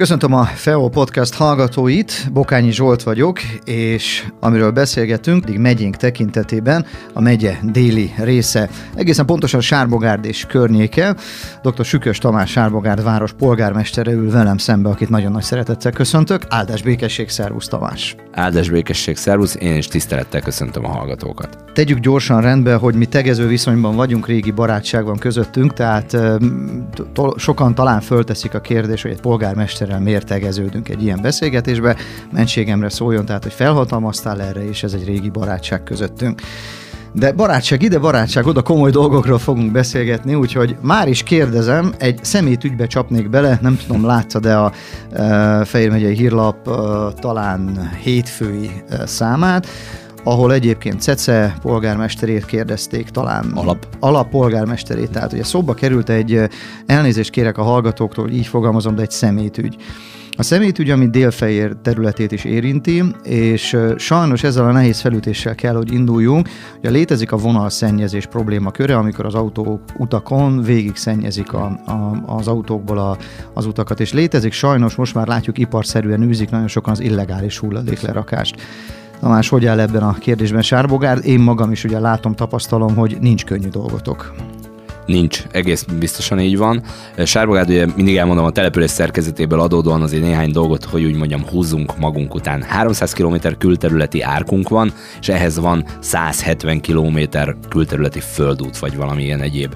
Köszöntöm a FEO Podcast hallgatóit, Bokányi Zsolt vagyok, és amiről beszélgetünk, pedig megyénk tekintetében a megye déli része, egészen pontosan Sárbogárd és környéke. Dr. Sükös Tamás Sárbogárd város polgármestere ül velem szembe, akit nagyon nagy szeretettel köszöntök. Áldás békesség, szervusz Tamás! Áldás békesség, szervusz, én is tisztelettel köszöntöm a hallgatókat. Tegyük gyorsan rendbe, hogy mi tegező viszonyban vagyunk, régi barátság van közöttünk, tehát sokan talán fölteszik a kérdést, hogy egy polgármester miniszterrel miért tegeződünk egy ilyen beszélgetésbe. Mentségemre szóljon, tehát, hogy felhatalmaztál erre, és ez egy régi barátság közöttünk. De barátság ide, barátság oda, komoly dolgokról fogunk beszélgetni, úgyhogy már is kérdezem, egy szemét ügybe csapnék bele, nem tudom, látta, de a e, Fejér megyei hírlap e, talán hétfői e, számát, ahol egyébként Cece polgármesterét kérdezték, talán alap, alap polgármesterét, tehát ugye szóba került egy, elnézést kérek a hallgatóktól, hogy így fogalmazom, de egy szemétügy. A szemétügy, ami Délfehér területét is érinti, és sajnos ezzel a nehéz felütéssel kell, hogy induljunk. Ugye létezik a vonalszennyezés problémaköre, amikor az autók utakon végig szennyezik a, a, az autókból a, az utakat, és létezik sajnos, most már látjuk iparszerűen űzik nagyon sokan az illegális hulladéklerakást. Tamás, hogy áll ebben a kérdésben Sárbogár? Én magam is ugye látom, tapasztalom, hogy nincs könnyű dolgotok. Nincs, egész biztosan így van. Sárbogárd ugye mindig elmondom a település szerkezetéből adódóan azért néhány dolgot, hogy úgy mondjam, húzzunk magunk után. 300 km külterületi árkunk van, és ehhez van 170 km külterületi földút, vagy valamilyen egyéb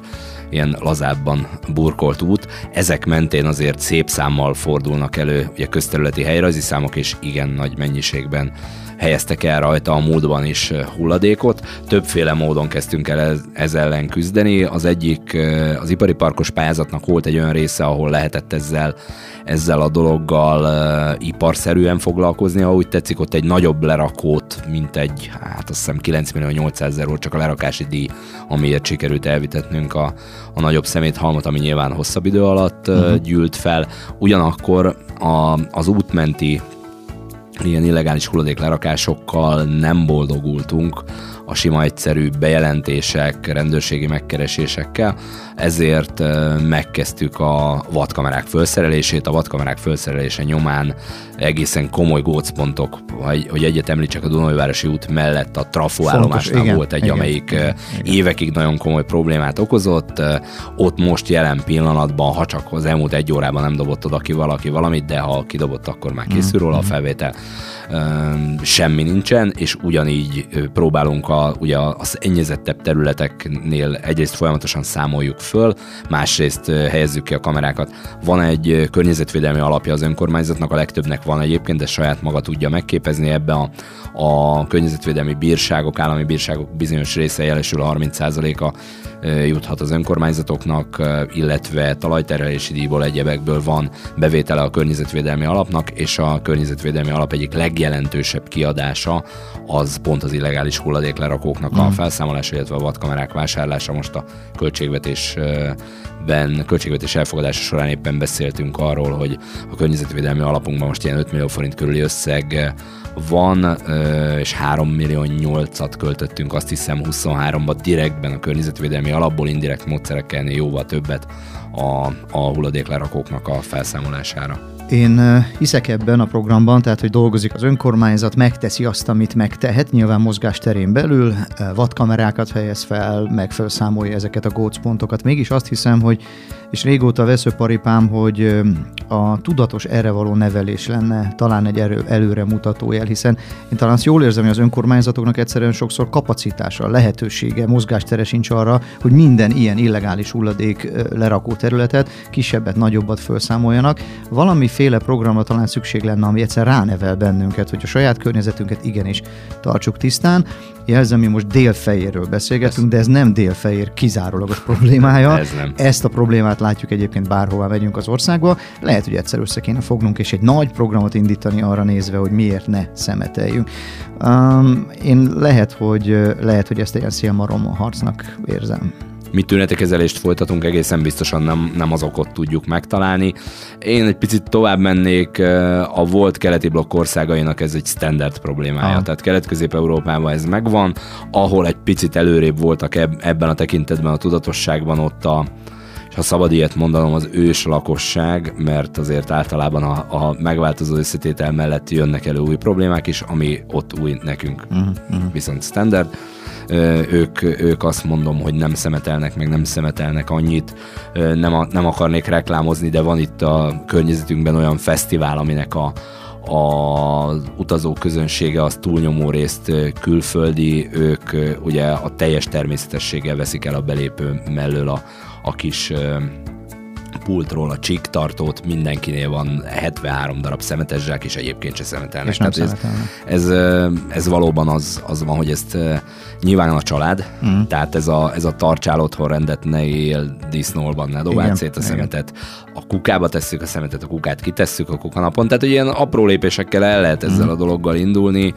ilyen lazábban burkolt út. Ezek mentén azért szép számmal fordulnak elő ugye közterületi helyrajzi számok, és igen nagy mennyiségben helyeztek el rajta a múltban is hulladékot. Többféle módon kezdtünk el ez, ez ellen küzdeni. Az egyik, az ipari parkos pályázatnak volt egy olyan része, ahol lehetett ezzel, ezzel a dologgal iparszerűen foglalkozni, ha úgy tetszik, ott egy nagyobb lerakót, mint egy, hát azt hiszem 9 millió 800 ezer volt csak a lerakási díj, amiért sikerült elvitetnünk a, a nagyobb szeméthalmot, ami nyilván hosszabb idő alatt uh, gyűlt fel. Ugyanakkor a, az útmenti ilyen illegális hulladéklerakásokkal nem boldogultunk a sima egyszerű bejelentések, rendőrségi megkeresésekkel, ezért megkezdtük a vadkamerák felszerelését. A vadkamerák felszerelése nyomán egészen komoly gócpontok, hogy, egyet említsek a Dunajvárosi út mellett a trafó állomásnál volt egy, igen, amelyik igen, évekig nagyon komoly problémát okozott. Ott most jelen pillanatban, ha csak az elmúlt egy órában nem dobott oda ki valaki valamit, de ha kidobott, akkor már készül róla a mm-hmm. felvétel semmi nincsen, és ugyanígy próbálunk a, ugye az ennyezettebb területeknél egyrészt folyamatosan számoljuk föl, másrészt helyezzük ki a kamerákat. Van egy környezetvédelmi alapja az önkormányzatnak, a legtöbbnek van egyébként, de saját maga tudja megképezni ebbe a, a környezetvédelmi bírságok, állami bírságok bizonyos része jelesül a 30%-a juthat az önkormányzatoknak, illetve talajterelési díjból egyebekből van bevétele a környezetvédelmi alapnak, és a környezetvédelmi alap egyik legjelentősebb kiadása az pont az illegális hulladéklerakóknak a mm. felszámolása, illetve a vadkamerák vásárlása. Most a költségvetésben, költségvetés elfogadása során éppen beszéltünk arról, hogy a környezetvédelmi alapunkban most ilyen 5 millió forint körüli összeg van, és 3 millió 8-at költöttünk, azt hiszem 23-ban direktben a környezetvédelmi alapból indirekt módszerekkel jóval többet a, a hulladéklerakóknak a felszámolására. Én hiszek ebben a programban, tehát hogy dolgozik az önkormányzat, megteszi azt, amit megtehet, nyilván mozgás terén belül, vadkamerákat helyez fel, meg felszámolja ezeket a gócpontokat. Mégis azt hiszem, hogy és régóta veszőparipám, hogy a tudatos erre való nevelés lenne talán egy erő, előre mutató jel, hiszen én talán azt jól érzem, hogy az önkormányzatoknak egyszerűen sokszor kapacitása, lehetősége, mozgástere sincs arra, hogy minden ilyen illegális hulladék lerakó területet, kisebbet, nagyobbat felszámoljanak. Valamiféle programra talán szükség lenne, ami egyszer ránevel bennünket, hogy a saját környezetünket igenis tartsuk tisztán. Jelzem, mi most délfejéről beszélgetünk, de ez nem délfejér kizárólagos problémája. ez nem. Ezt a problémát látjuk egyébként bárhová megyünk az országba. Lehet, hogy egyszer össze kéne fognunk, és egy nagy programot indítani arra nézve, hogy miért ne szemeteljünk. Um, én lehet, hogy lehet, hogy ezt ilyen szélmarom harcnak érzem. Mi tünetekezelést folytatunk, egészen biztosan nem, nem azokot tudjuk megtalálni. Én egy picit tovább mennék, a volt keleti blokk országainak ez egy standard problémája, ah. tehát kelet-közép-európában ez megvan, ahol egy picit előrébb voltak ebben a tekintetben a tudatosságban ott a, és ha szabad ilyet mondanom, az ős lakosság, mert azért általában a, a megváltozó összetétel mellett jönnek elő új problémák is, ami ott új nekünk, uh-huh. viszont standard. Ők, ők azt mondom, hogy nem szemetelnek, meg nem szemetelnek annyit, nem, nem akarnék reklámozni, de van itt a környezetünkben olyan fesztivál, aminek a, a utazó közönsége az túlnyomó részt külföldi, ők ugye a teljes természetességgel veszik el a belépő mellől a, a kis pultról a csík tartót, mindenkinél van 73 darab szemetes zsák, és egyébként se szemetelnek. És nem ez, ez, ez, valóban az, az van, hogy ezt nyilván a család, mm. tehát ez a, ez a tartsál otthon rendet, ne él disznóban, ne dobáld szét a szemetet. A kukába tesszük a szemetet, a kukát kitesszük a kukanapon, tehát hogy ilyen apró lépésekkel el lehet ezzel mm. a dologgal indulni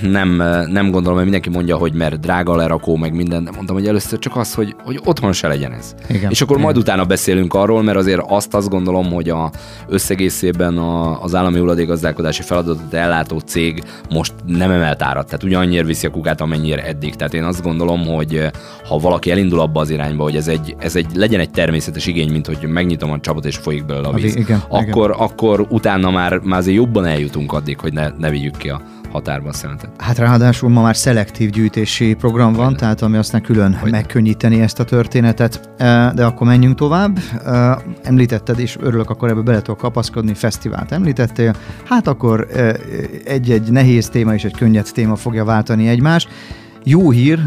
nem, nem gondolom, hogy mindenki mondja, hogy mert drága lerakó, meg minden, de mondtam, hogy először csak az, hogy, hogy otthon se legyen ez. Igen, és akkor igen. majd utána beszélünk arról, mert azért azt azt gondolom, hogy a összegészében a, az állami hulladékgazdálkodási feladatot ellátó cég most nem emelt árat, tehát ugyannyira viszi a kukát, amennyire eddig. Tehát én azt gondolom, hogy ha valaki elindul abba az irányba, hogy ez egy, ez egy legyen egy természetes igény, mint hogy megnyitom a csapot és folyik belőle a víz, igen, akkor, igen. akkor utána már, már azért jobban eljutunk addig, hogy ne, ne vigyük ki a határba a szemetet. Hát ráadásul ma már szelektív gyűjtési program van, Hogyne. tehát ami aztán külön Hogyne. megkönnyíteni ezt a történetet. De akkor menjünk tovább. Említetted, és örülök, akkor ebbe bele tudok kapaszkodni, fesztivált említettél. Hát akkor egy-egy nehéz téma és egy könnyed téma fogja váltani egymást. Jó hír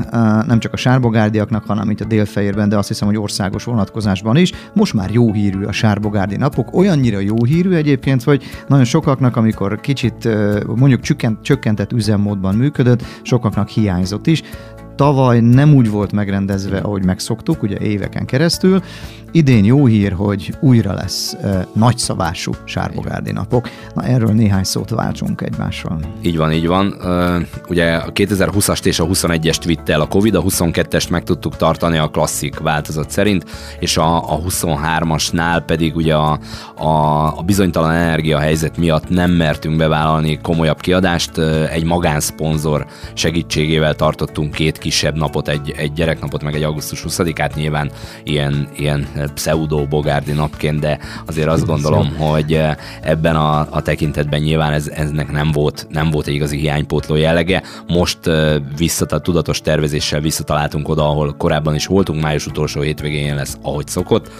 nem csak a sárbogárdiaknak, hanem itt a délfehérben, de azt hiszem, hogy országos vonatkozásban is. Most már jó hírű a sárbogárdi napok, olyannyira jó hírű egyébként, hogy nagyon sokaknak, amikor kicsit mondjuk csökkentett üzemmódban működött, sokaknak hiányzott is tavaly nem úgy volt megrendezve, ahogy megszoktuk, ugye éveken keresztül. Idén jó hír, hogy újra lesz uh, nagyszabású sárbogárdi napok. Na erről néhány szót váltsunk egymással. Így van, így van. Ugye a 2020-ast és a 21-est vitte el a Covid, a 22-est meg tudtuk tartani a klasszik változat szerint, és a, a 23-asnál pedig ugye a, a, a bizonytalan energiahelyzet miatt nem mertünk bevállalni komolyabb kiadást. Egy magánszponzor segítségével tartottunk két kisebb napot, egy, egy gyereknapot, meg egy augusztus 20-át nyilván ilyen, ilyen pseudo bogárdi napként, de azért azt gondolom, hogy eh, ebben a, a tekintetben nyilván ez, ennek nem volt, nem volt egy igazi hiánypótló jellege. Most eh, visszatat, tudatos tervezéssel visszataláltunk oda, ahol korábban is voltunk, május utolsó hétvégén lesz, ahogy szokott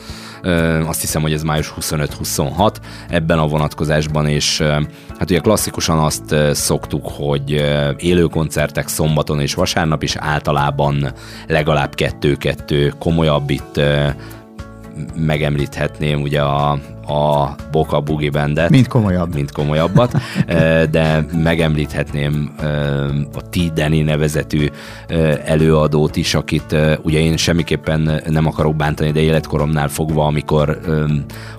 azt hiszem, hogy ez május 25-26 ebben a vonatkozásban, és hát ugye klasszikusan azt szoktuk, hogy élő koncertek szombaton és vasárnap is általában legalább kettő-kettő komolyabb itt megemlíthetném ugye a, a Boka Boogie Bandet. Mint komolyabb. Mint komolyabbat, de megemlíthetném a T. Danny nevezetű előadót is, akit ugye én semmiképpen nem akarok bántani, de életkoromnál fogva, amikor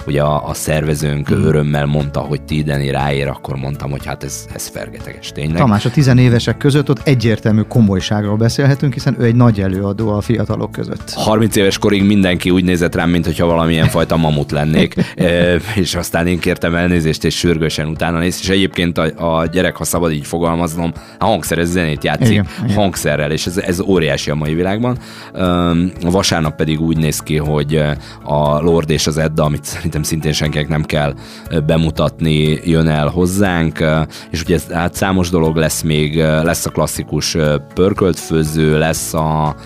ugye a, a szervezőnk mm. örömmel mondta, hogy T. Danny ráér, akkor mondtam, hogy hát ez, ez fergeteges tényleg. Tamás, a tizenévesek között ott egyértelmű komolyságról beszélhetünk, hiszen ő egy nagy előadó a fiatalok között. 30 éves korig mindenki úgy nézett rám, mint hogyha valamilyen fajta mamut lennék. és aztán én kértem elnézést, és sürgősen utána néz, és egyébként a, a gyerek, ha szabad így fogalmaznom, a hangszeres zenét játszik igen, hangszerrel, és ez, ez óriási a mai világban. A vasárnap pedig úgy néz ki, hogy a Lord és az Edda, amit szerintem szintén senkinek nem kell bemutatni, jön el hozzánk, és ugye hát számos dolog lesz még, lesz a klasszikus pörköltfőző, lesz a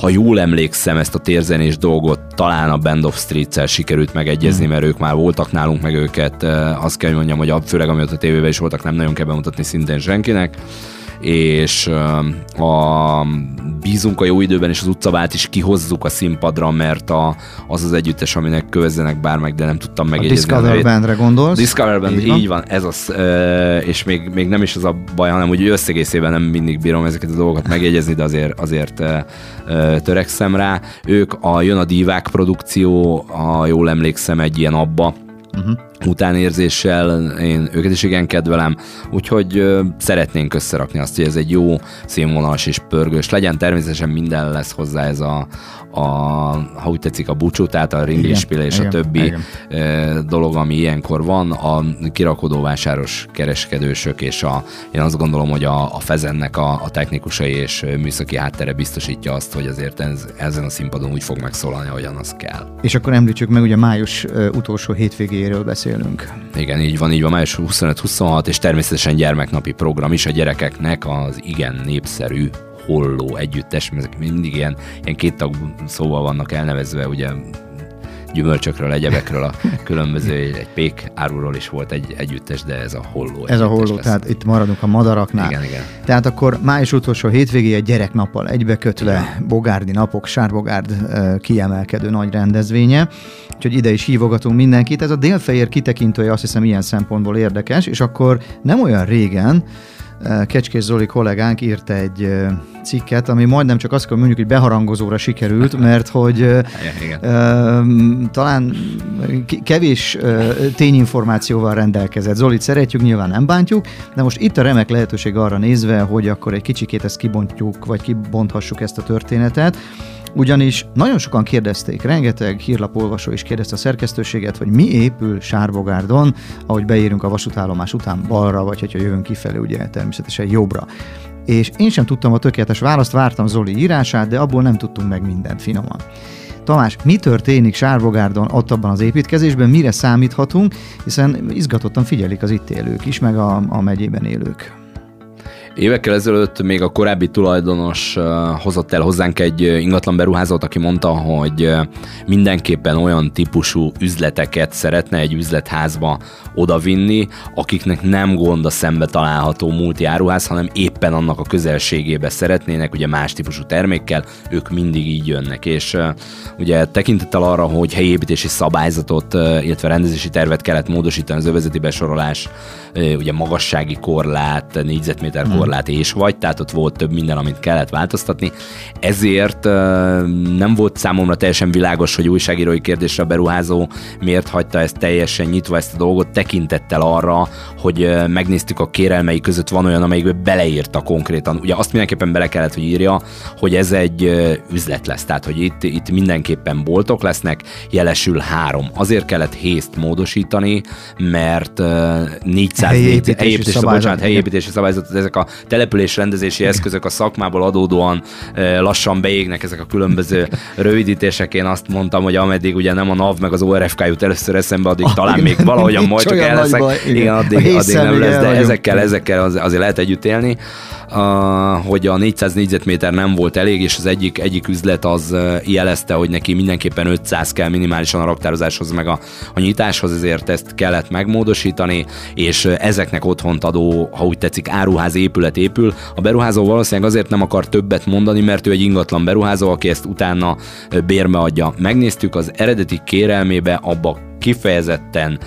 ha jól emlékszem, ezt a térzenés dolgot talán a Band of Streets-el sikerült megegyezni, mm. mert ők már voltak nálunk, meg őket, azt kell, hogy mondjam, hogy a, főleg amióta a tévében is voltak, nem nagyon kell bemutatni szintén senkinek és a bízunk a jó időben, és az utcabát is kihozzuk a színpadra, mert a, az az együttes, aminek kövezzenek bármeg, de nem tudtam megjegyezni. A Discover Bandre gondolsz? Discover Band, így van, így van ez az, és még, még nem is az a baj, hanem hogy összegészében nem mindig bírom ezeket a dolgokat megjegyezni, de azért, azért törekszem rá. Ők a Jön a Divák produkció, ha jól emlékszem, egy ilyen abba, uh-huh utánérzéssel, én őket is igen kedvelem, úgyhogy szeretnénk összerakni azt, hogy ez egy jó színvonalas és pörgős legyen. Természetesen minden lesz hozzá ez a, a ha úgy tetszik, a búcsú, tehát a ringlispile és igen, a többi igen. dolog, ami ilyenkor van, a kirakodóvásáros kereskedősök, és a, én azt gondolom, hogy a, a Fezennek a, a technikusai és műszaki háttere biztosítja azt, hogy azért ez, ezen a színpadon úgy fog megszólalni, ahogyan az kell. És akkor említsük meg, ugye május utolsó hétvégéről beszélünk. Igen, így van, így van, május 25-26, és természetesen gyermeknapi program is a gyerekeknek az igen népszerű holló együttes, ezek mindig ilyen, ilyen két tag szóval vannak elnevezve, ugye gyümölcsökről, egyebekről, a különböző, egy pék árulról is volt egy együttes, de ez a holló. Ez a holló, lesz. tehát itt maradunk a madaraknál. Igen, igen. Tehát akkor május utolsó hétvégé egy gyereknappal egybekötve, Bogárdi napok, Sárbogárd kiemelkedő nagy rendezvénye, úgyhogy ide is hívogatunk mindenkit. Ez a délfehér kitekintője azt hiszem ilyen szempontból érdekes, és akkor nem olyan régen, Kecskés Zoli kollégánk írt egy cikket, ami majdnem csak azt kell mondjuk, hogy beharangozóra sikerült, mert hogy Igen. talán kevés tényinformációval rendelkezett. Zolit szeretjük, nyilván nem bántjuk, de most itt a remek lehetőség arra nézve, hogy akkor egy kicsikét ezt kibontjuk, vagy kibonthassuk ezt a történetet. Ugyanis nagyon sokan kérdezték, rengeteg hírlapolvasó is kérdezte a szerkesztőséget, hogy mi épül Sárbogárdon, ahogy beérünk a vasútállomás után balra, vagy hogyha jövünk kifelé, ugye természetesen jobbra. És én sem tudtam a tökéletes választ, vártam Zoli írását, de abból nem tudtunk meg mindent finoman. Tamás, mi történik Sárbogárdon ott abban az építkezésben, mire számíthatunk, hiszen izgatottan figyelik az itt élők is, meg a, a megyében élők. Évekkel ezelőtt még a korábbi tulajdonos hozott el hozzánk egy ingatlan beruházót, aki mondta, hogy mindenképpen olyan típusú üzleteket szeretne egy üzletházba odavinni, akiknek nem gond a szembe található multi áruház, hanem éppen annak a közelségébe szeretnének, ugye más típusú termékkel, ők mindig így jönnek. És ugye tekintettel arra, hogy helyi építési szabályzatot, illetve rendezési tervet kellett módosítani az övezeti besorolás, ugye magassági korlát, négyzetméter korlát, korlát és vagy, tehát ott volt több minden, amit kellett változtatni. Ezért nem volt számomra teljesen világos, hogy újságírói kérdésre a beruházó miért hagyta ezt teljesen nyitva ezt a dolgot, tekintettel arra, hogy megnéztük a kérelmei között van olyan, amelyikbe beleírta konkrétan. Ugye azt mindenképpen bele kellett, hogy írja, hogy ez egy üzlet lesz, tehát hogy itt, itt mindenképpen boltok lesznek, jelesül három. Azért kellett hészt módosítani, mert 400 helyépítési, szabályzat, helyépítési szabályzat, ezek a település rendezési eszközök a szakmából adódóan lassan beégnek ezek a különböző rövidítések. Én azt mondtam, hogy ameddig ugye nem a NAV meg az ORFK jut először eszembe, addig ah, talán még valahogyan majd csak el leszek. Igen. igen, addig, addig nem lesz, de ezekkel, ezekkel az, azért lehet együtt élni. Uh, hogy a 400 négyzetméter nem volt elég, és az egyik, egyik üzlet az jelezte, hogy neki mindenképpen 500 kell minimálisan a raktározáshoz, meg a, a nyitáshoz, ezért ezt kellett megmódosítani, és ezeknek otthont adó, ha úgy tetszik, áruház épület épül. A beruházó valószínűleg azért nem akar többet mondani, mert ő egy ingatlan beruházó, aki ezt utána bérme adja. Megnéztük az eredeti kérelmébe, abba kifejezetten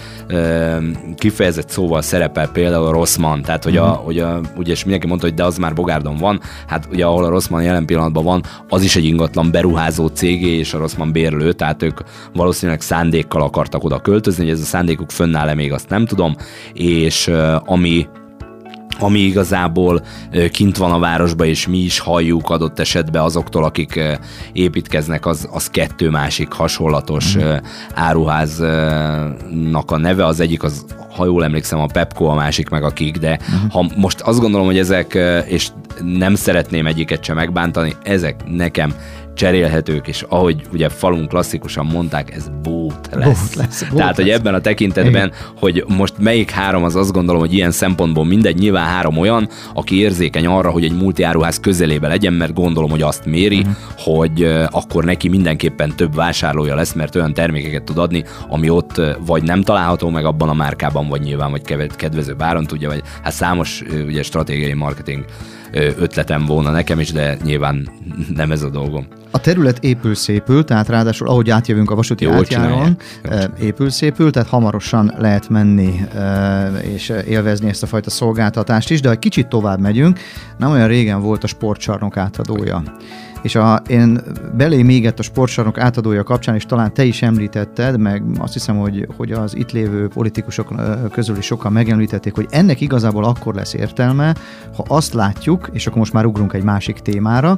kifejezett szóval szerepel például a Rossmann, tehát hogy, a, mhm. hogy a, ugye és mindenki mondta, hogy de az már Bogárdon van, hát ugye ahol a Rossmann jelen pillanatban van, az is egy ingatlan beruházó cégé, és a Rossmann bérlő, tehát ők valószínűleg szándékkal akartak oda költözni, hogy ez a szándékuk fönnáll-e még azt nem tudom, és ami ami igazából kint van a városba, és mi is halljuk adott esetben azoktól, akik építkeznek, az, az kettő másik hasonlatos mm. áruháznak a neve. Az egyik az, ha jól emlékszem, a Pepco, a másik meg a Kik, de mm. ha most azt gondolom, hogy ezek, és nem szeretném egyiket sem megbántani, ezek nekem cserélhetők, és ahogy ugye falunk klasszikusan mondták, ez bót lesz. Bót lesz bót Tehát, lesz. hogy ebben a tekintetben, Igen. hogy most melyik három, az azt gondolom, hogy ilyen szempontból mindegy, nyilván három olyan, aki érzékeny arra, hogy egy multiáruház közelébe legyen, mert gondolom, hogy azt méri, uh-huh. hogy akkor neki mindenképpen több vásárlója lesz, mert olyan termékeket tud adni, ami ott vagy nem található meg abban a márkában, vagy nyilván, vagy kedvező báron tudja, vagy hát számos ugye stratégiai marketing ötletem volna nekem is, de nyilván nem ez a dolgom. A terület épül szépül, tehát ráadásul ahogy átjövünk a vasúti Jól átjáron, épül szépül, tehát hamarosan lehet menni és élvezni ezt a fajta szolgáltatást is, de ha kicsit tovább megyünk, nem olyan régen volt a sportcsarnok átadója És a, én belé mégett a sportsarnok átadója kapcsán, és talán te is említetted, meg azt hiszem, hogy, hogy az itt lévő politikusok közül is sokan megemlítették, hogy ennek igazából akkor lesz értelme, ha azt látjuk, és akkor most már ugrunk egy másik témára,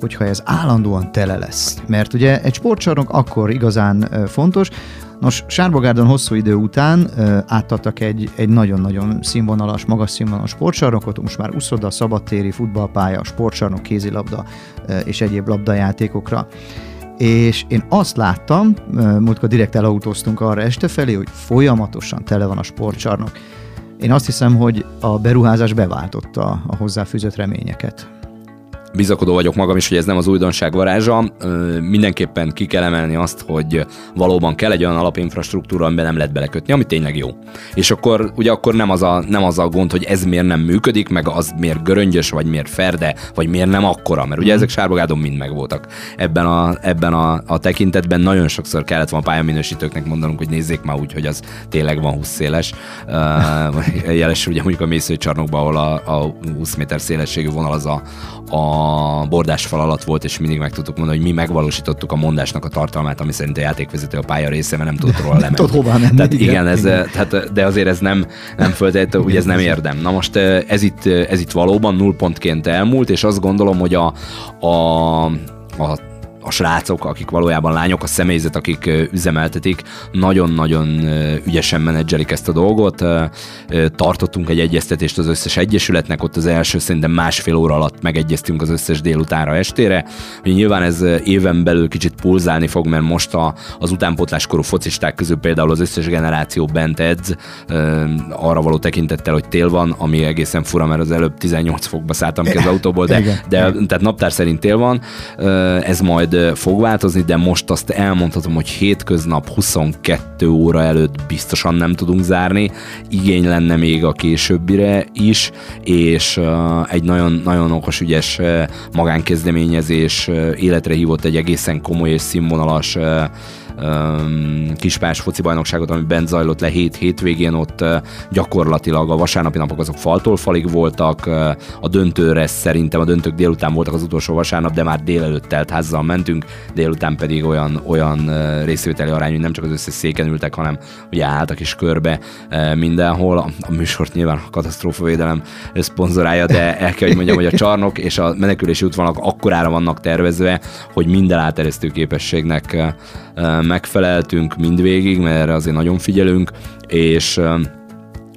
hogyha ez állandóan tele lesz. Mert ugye egy sportcsarnok akkor igazán fontos, Nos, Sárbogárdon hosszú idő után ö, átadtak egy, egy nagyon-nagyon színvonalas, magas színvonalas sportsarnokot, most már uszoda, szabadtéri, futballpálya, sportsarnok, kézilabda ö, és egyéb labdajátékokra. És én azt láttam, múltkor direkt elautóztunk arra este felé, hogy folyamatosan tele van a sportcsarnok. Én azt hiszem, hogy a beruházás beváltotta a hozzáfűzött reményeket bizakodó vagyok magam is, hogy ez nem az újdonság varázsa. Mindenképpen ki kell emelni azt, hogy valóban kell egy olyan alapinfrastruktúra, amiben nem lehet belekötni, ami tényleg jó. És akkor ugye akkor nem az, a, nem az a gond, hogy ez miért nem működik, meg az miért göröngyös, vagy miért ferde, vagy miért nem akkora, mert ugye mhm. ezek sárbogádon mind megvoltak. Ebben a, ebben a, a tekintetben nagyon sokszor kellett volna pályaminősítőknek mondanunk, hogy nézzék már úgy, hogy az tényleg van 20 széles. Uh, jeles ugye mondjuk a mészőcsarnokban, ahol a, a 20 méter szélességű vonal az a, a bordás fal alatt volt, és mindig meg tudtuk mondani, hogy mi megvalósítottuk a mondásnak a tartalmát, ami szerint a játékvezető a pálya része, mert nem tudott róla lemenni. Tudod hová menni. Tehát igen, igen, ez, igen. Tehát, de azért ez nem, nem föltétlenül, hogy ez nem érdem. Na most ez itt, ez itt valóban nullpontként elmúlt, és azt gondolom, hogy a, a, a a srácok, akik valójában lányok, a személyzet, akik üzemeltetik, nagyon-nagyon ügyesen menedzselik ezt a dolgot. Tartottunk egy egyeztetést az összes egyesületnek, ott az első szerintem másfél óra alatt megegyeztünk az összes délutánra estére. Nyilván ez éven belül kicsit pulzálni fog, mert most a, az utánpótláskorú focisták közül például az összes generáció bent edz, arra való tekintettel, hogy tél van, ami egészen fura, mert az előbb 18 fokba szálltam ki az autóból, de, de tehát naptár szerint tél van. Ez majd fog változni, de most azt elmondhatom, hogy hétköznap 22 óra előtt biztosan nem tudunk zárni. Igény lenne még a későbbire is, és egy nagyon, nagyon okos, ügyes magánkezdeményezés életre hívott egy egészen komoly és színvonalas kispás foci bajnokságot, ami bent zajlott le hét hétvégén, ott gyakorlatilag a vasárnapi napok azok faltól falig voltak, a döntőre szerintem a döntők délután voltak az utolsó vasárnap, de már délelőtt telt házzal mentünk, délután pedig olyan, olyan részvételi arány, hogy nem csak az összes széken ültek, hanem ugye álltak is körbe mindenhol. A, műsort nyilván a katasztrófavédelem szponzorálja, de el kell, hogy mondjam, hogy a csarnok és a menekülési útvonalak akkorára vannak tervezve, hogy minden áteresztő képességnek megfeleltünk mindvégig, mert erre azért nagyon figyelünk, és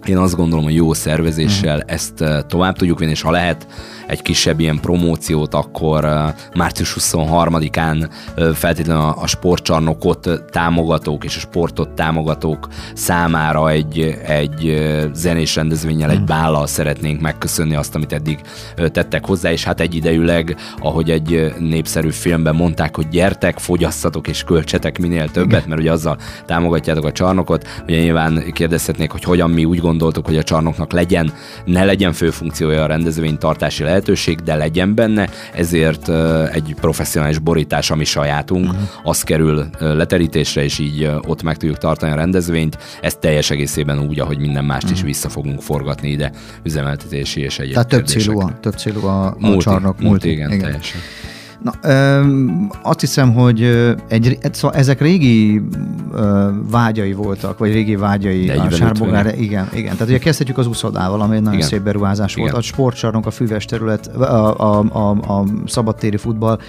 én azt gondolom, hogy jó szervezéssel mm. ezt tovább tudjuk vinni, és ha lehet, egy kisebb ilyen promóciót, akkor március 23-án feltétlenül a sportcsarnokot támogatók és a sportot támogatók számára egy, egy zenés rendezvényel, egy hmm. bállal szeretnénk megköszönni azt, amit eddig tettek hozzá, és hát egyidejűleg, ahogy egy népszerű filmben mondták, hogy gyertek, fogyasszatok és költsetek minél többet, mert ugye azzal támogatjátok a csarnokot. Ugye nyilván kérdezhetnék, hogy hogyan mi úgy gondoltuk, hogy a csarnoknak legyen, ne legyen fő funkciója a rendezvény tartási lehetőség, lehetőség, de legyen benne, ezért egy professzionális borítás, ami sajátunk, uh-huh. az kerül leterítésre, és így ott meg tudjuk tartani a rendezvényt. Ez teljes egészében úgy, ahogy minden mást uh-huh. is mhm. vissza fogunk forgatni ide, üzemeltetési és egyéb Tehát több célú, a, több célú a, a multi, csarnok. Multi, multi igen, igen, teljesen. Na, ö, azt hiszem, hogy egy, szóval ezek régi ö, vágyai voltak, vagy régi vágyai a Sárbogár. Igen, igen. Tehát ugye kezdhetjük az uszodával, ami egy nagyon igen. szép beruházás igen. volt. A sportcsarnok, a füves terület, a, a, a, a szabadtéri futball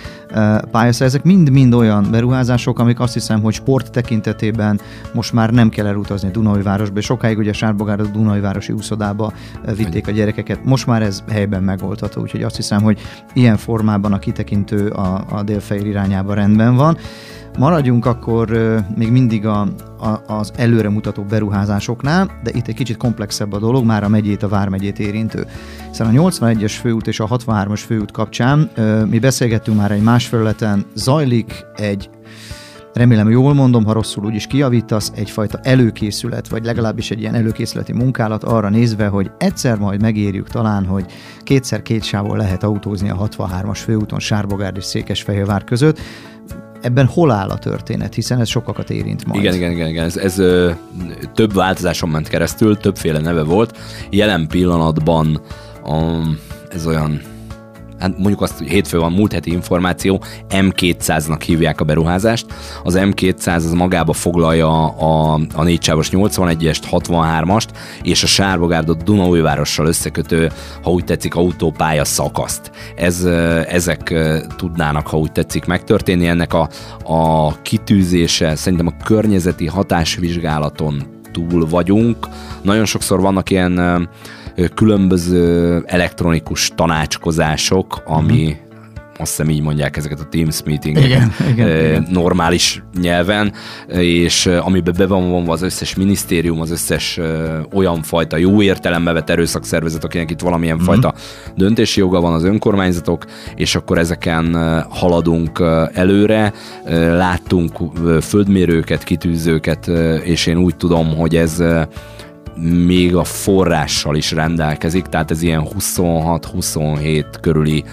pályasza, ezek mind-mind olyan beruházások, amik azt hiszem, hogy sport tekintetében most már nem kell elutazni Dunajvárosba. Sokáig ugye Sárbogár a Dunajvárosi úszodába vitték a gyerekeket. Most már ez helyben megoldható, úgyhogy azt hiszem, hogy ilyen formában a kitekintő a, a délfehér irányába rendben van. Maradjunk akkor még mindig a, a, az előremutató beruházásoknál, de itt egy kicsit komplexebb a dolog, már a megyét, a vármegyét érintő. Hiszen a 81-es főút és a 63-as főút kapcsán mi beszélgettünk már egy más felületen, zajlik egy remélem jól mondom, ha rosszul úgyis kiavítasz, egyfajta előkészület, vagy legalábbis egy ilyen előkészületi munkálat arra nézve, hogy egyszer majd megérjük talán, hogy kétszer két sávon lehet autózni a 63-as főúton Sárbogárd és Székesfehérvár között. Ebben hol áll a történet, hiszen ez sokakat érint majd. Igen, igen, igen, igen. ez, ez ö, több változáson ment keresztül, többféle neve volt. Jelen pillanatban um, ez olyan hát mondjuk azt, hogy hétfő van múlt heti információ, M200-nak hívják a beruházást. Az M200 az magába foglalja a, a 4 sávos 81-est, 63-ast, és a Sárbogárdot Dunaújvárossal összekötő, ha úgy tetszik, autópálya szakaszt. Ez, ezek tudnának, ha úgy tetszik, megtörténni. Ennek a, a kitűzése szerintem a környezeti hatásvizsgálaton túl vagyunk. Nagyon sokszor vannak ilyen különböző elektronikus tanácskozások, ami mm azt hiszem így mondják ezeket a Teams meeting igen, igen, igen. normális nyelven, és amiben be van vonva az összes minisztérium, az összes olyan fajta jó értelembe vett erőszakszervezet, akinek itt valamilyen mm. fajta döntési joga van az önkormányzatok, és akkor ezeken haladunk előre. Láttunk földmérőket, kitűzőket, és én úgy tudom, hogy ez még a forrással is rendelkezik, tehát ez ilyen 26-27 körüli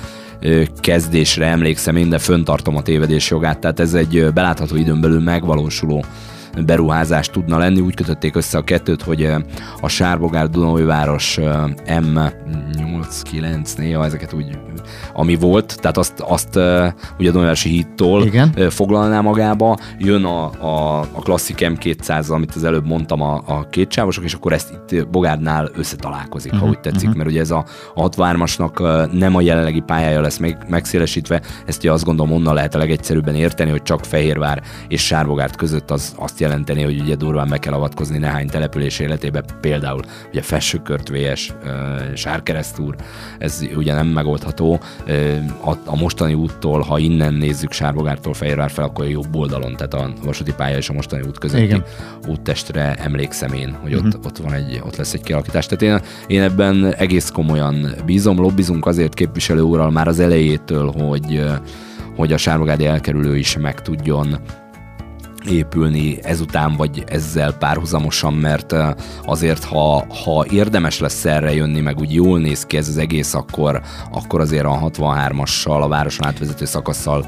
kezdésre emlékszem én, de föntartom a tévedés jogát, tehát ez egy belátható időn belül megvalósuló beruházás tudna lenni. Úgy kötötték össze a kettőt, hogy a Sárbogár Dunaújváros M8-9 néha ezeket úgy, ami volt, tehát azt, azt ugye a Dunaújvárosi hídtól Igen. foglalná magába, jön a, a, a klasszik M200, amit az előbb mondtam, a, a kétsávosok, és akkor ezt itt Bogárdnál összetalálkozik, uh-huh, ha mhm, úgy tetszik, uh-huh. mert ugye ez a, a 63-asnak nem a jelenlegi pályája lesz meg, megszélesítve, ezt ugye azt gondolom onnan lehet a legegyszerűbben érteni, hogy csak Fehérvár és Sárbogárd között az azt jelenteni, hogy ugye durván meg kell avatkozni néhány település életébe, például ugye Fessőkört VS, Sárkeresztúr, ez ugye nem megoldható. A, a mostani úttól, ha innen nézzük Sárbogártól Fehérvár fel, akkor a jobb oldalon, tehát a vasúti pálya és a mostani út közötti Igen. úttestre emlékszem én, hogy ott, uh-huh. ott, van egy, ott lesz egy kialakítás. Tehát én, én ebben egész komolyan bízom, lobbizunk azért képviselő úrral már az elejétől, hogy hogy a sárbogádi elkerülő is meg tudjon épülni ezután, vagy ezzel párhuzamosan, mert azért, ha, ha érdemes lesz erre jönni, meg úgy jól néz ki ez az egész, akkor, akkor azért a 63-assal, a városon átvezető szakasszal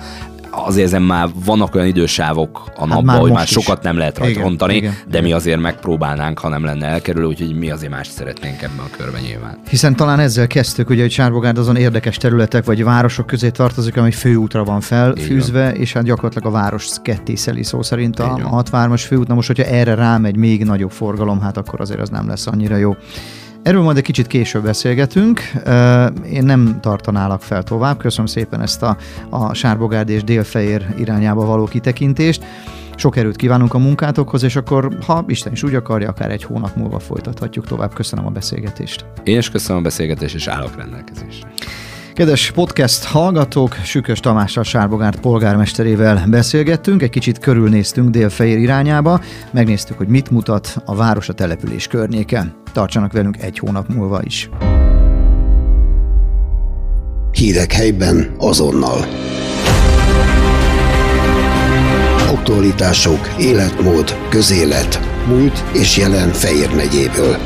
azért ezen már vannak olyan idősávok a hát napban, már hogy már is. sokat nem lehet rajta rontani, igen, de igen. mi azért megpróbálnánk, ha nem lenne elkerülő, úgyhogy mi azért más szeretnénk ebben a körben nyilván. Hiszen talán ezzel kezdtük, ugye, hogy Sárbogárd azon érdekes területek vagy városok közé tartozik, ami főútra van felfűzve, és hát gyakorlatilag a város kettészeli szó szerint a, a 63-as főút. Na most, hogyha erre rámegy még nagyobb forgalom, hát akkor azért az nem lesz annyira jó. Erről majd egy kicsit később beszélgetünk. Én nem tartanálak fel tovább. Köszönöm szépen ezt a, a Sárbogárd és Délfehér irányába való kitekintést. Sok erőt kívánunk a munkátokhoz, és akkor, ha Isten is úgy akarja, akár egy hónap múlva folytathatjuk tovább. Köszönöm a beszélgetést. Én is köszönöm a beszélgetést, és állok rendelkezésre. Kedves podcast hallgatók, Sükös Tamással Sárbogárd polgármesterével beszélgettünk, egy kicsit körülnéztünk Délfehér irányába, megnéztük, hogy mit mutat a város a település környéke. Tartsanak velünk egy hónap múlva is. Hírek helyben azonnal. Aktualitások, életmód, közélet, múlt és jelen Fejér megyéből.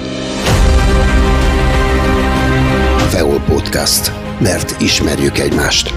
Feol Podcast mert ismerjük egymást.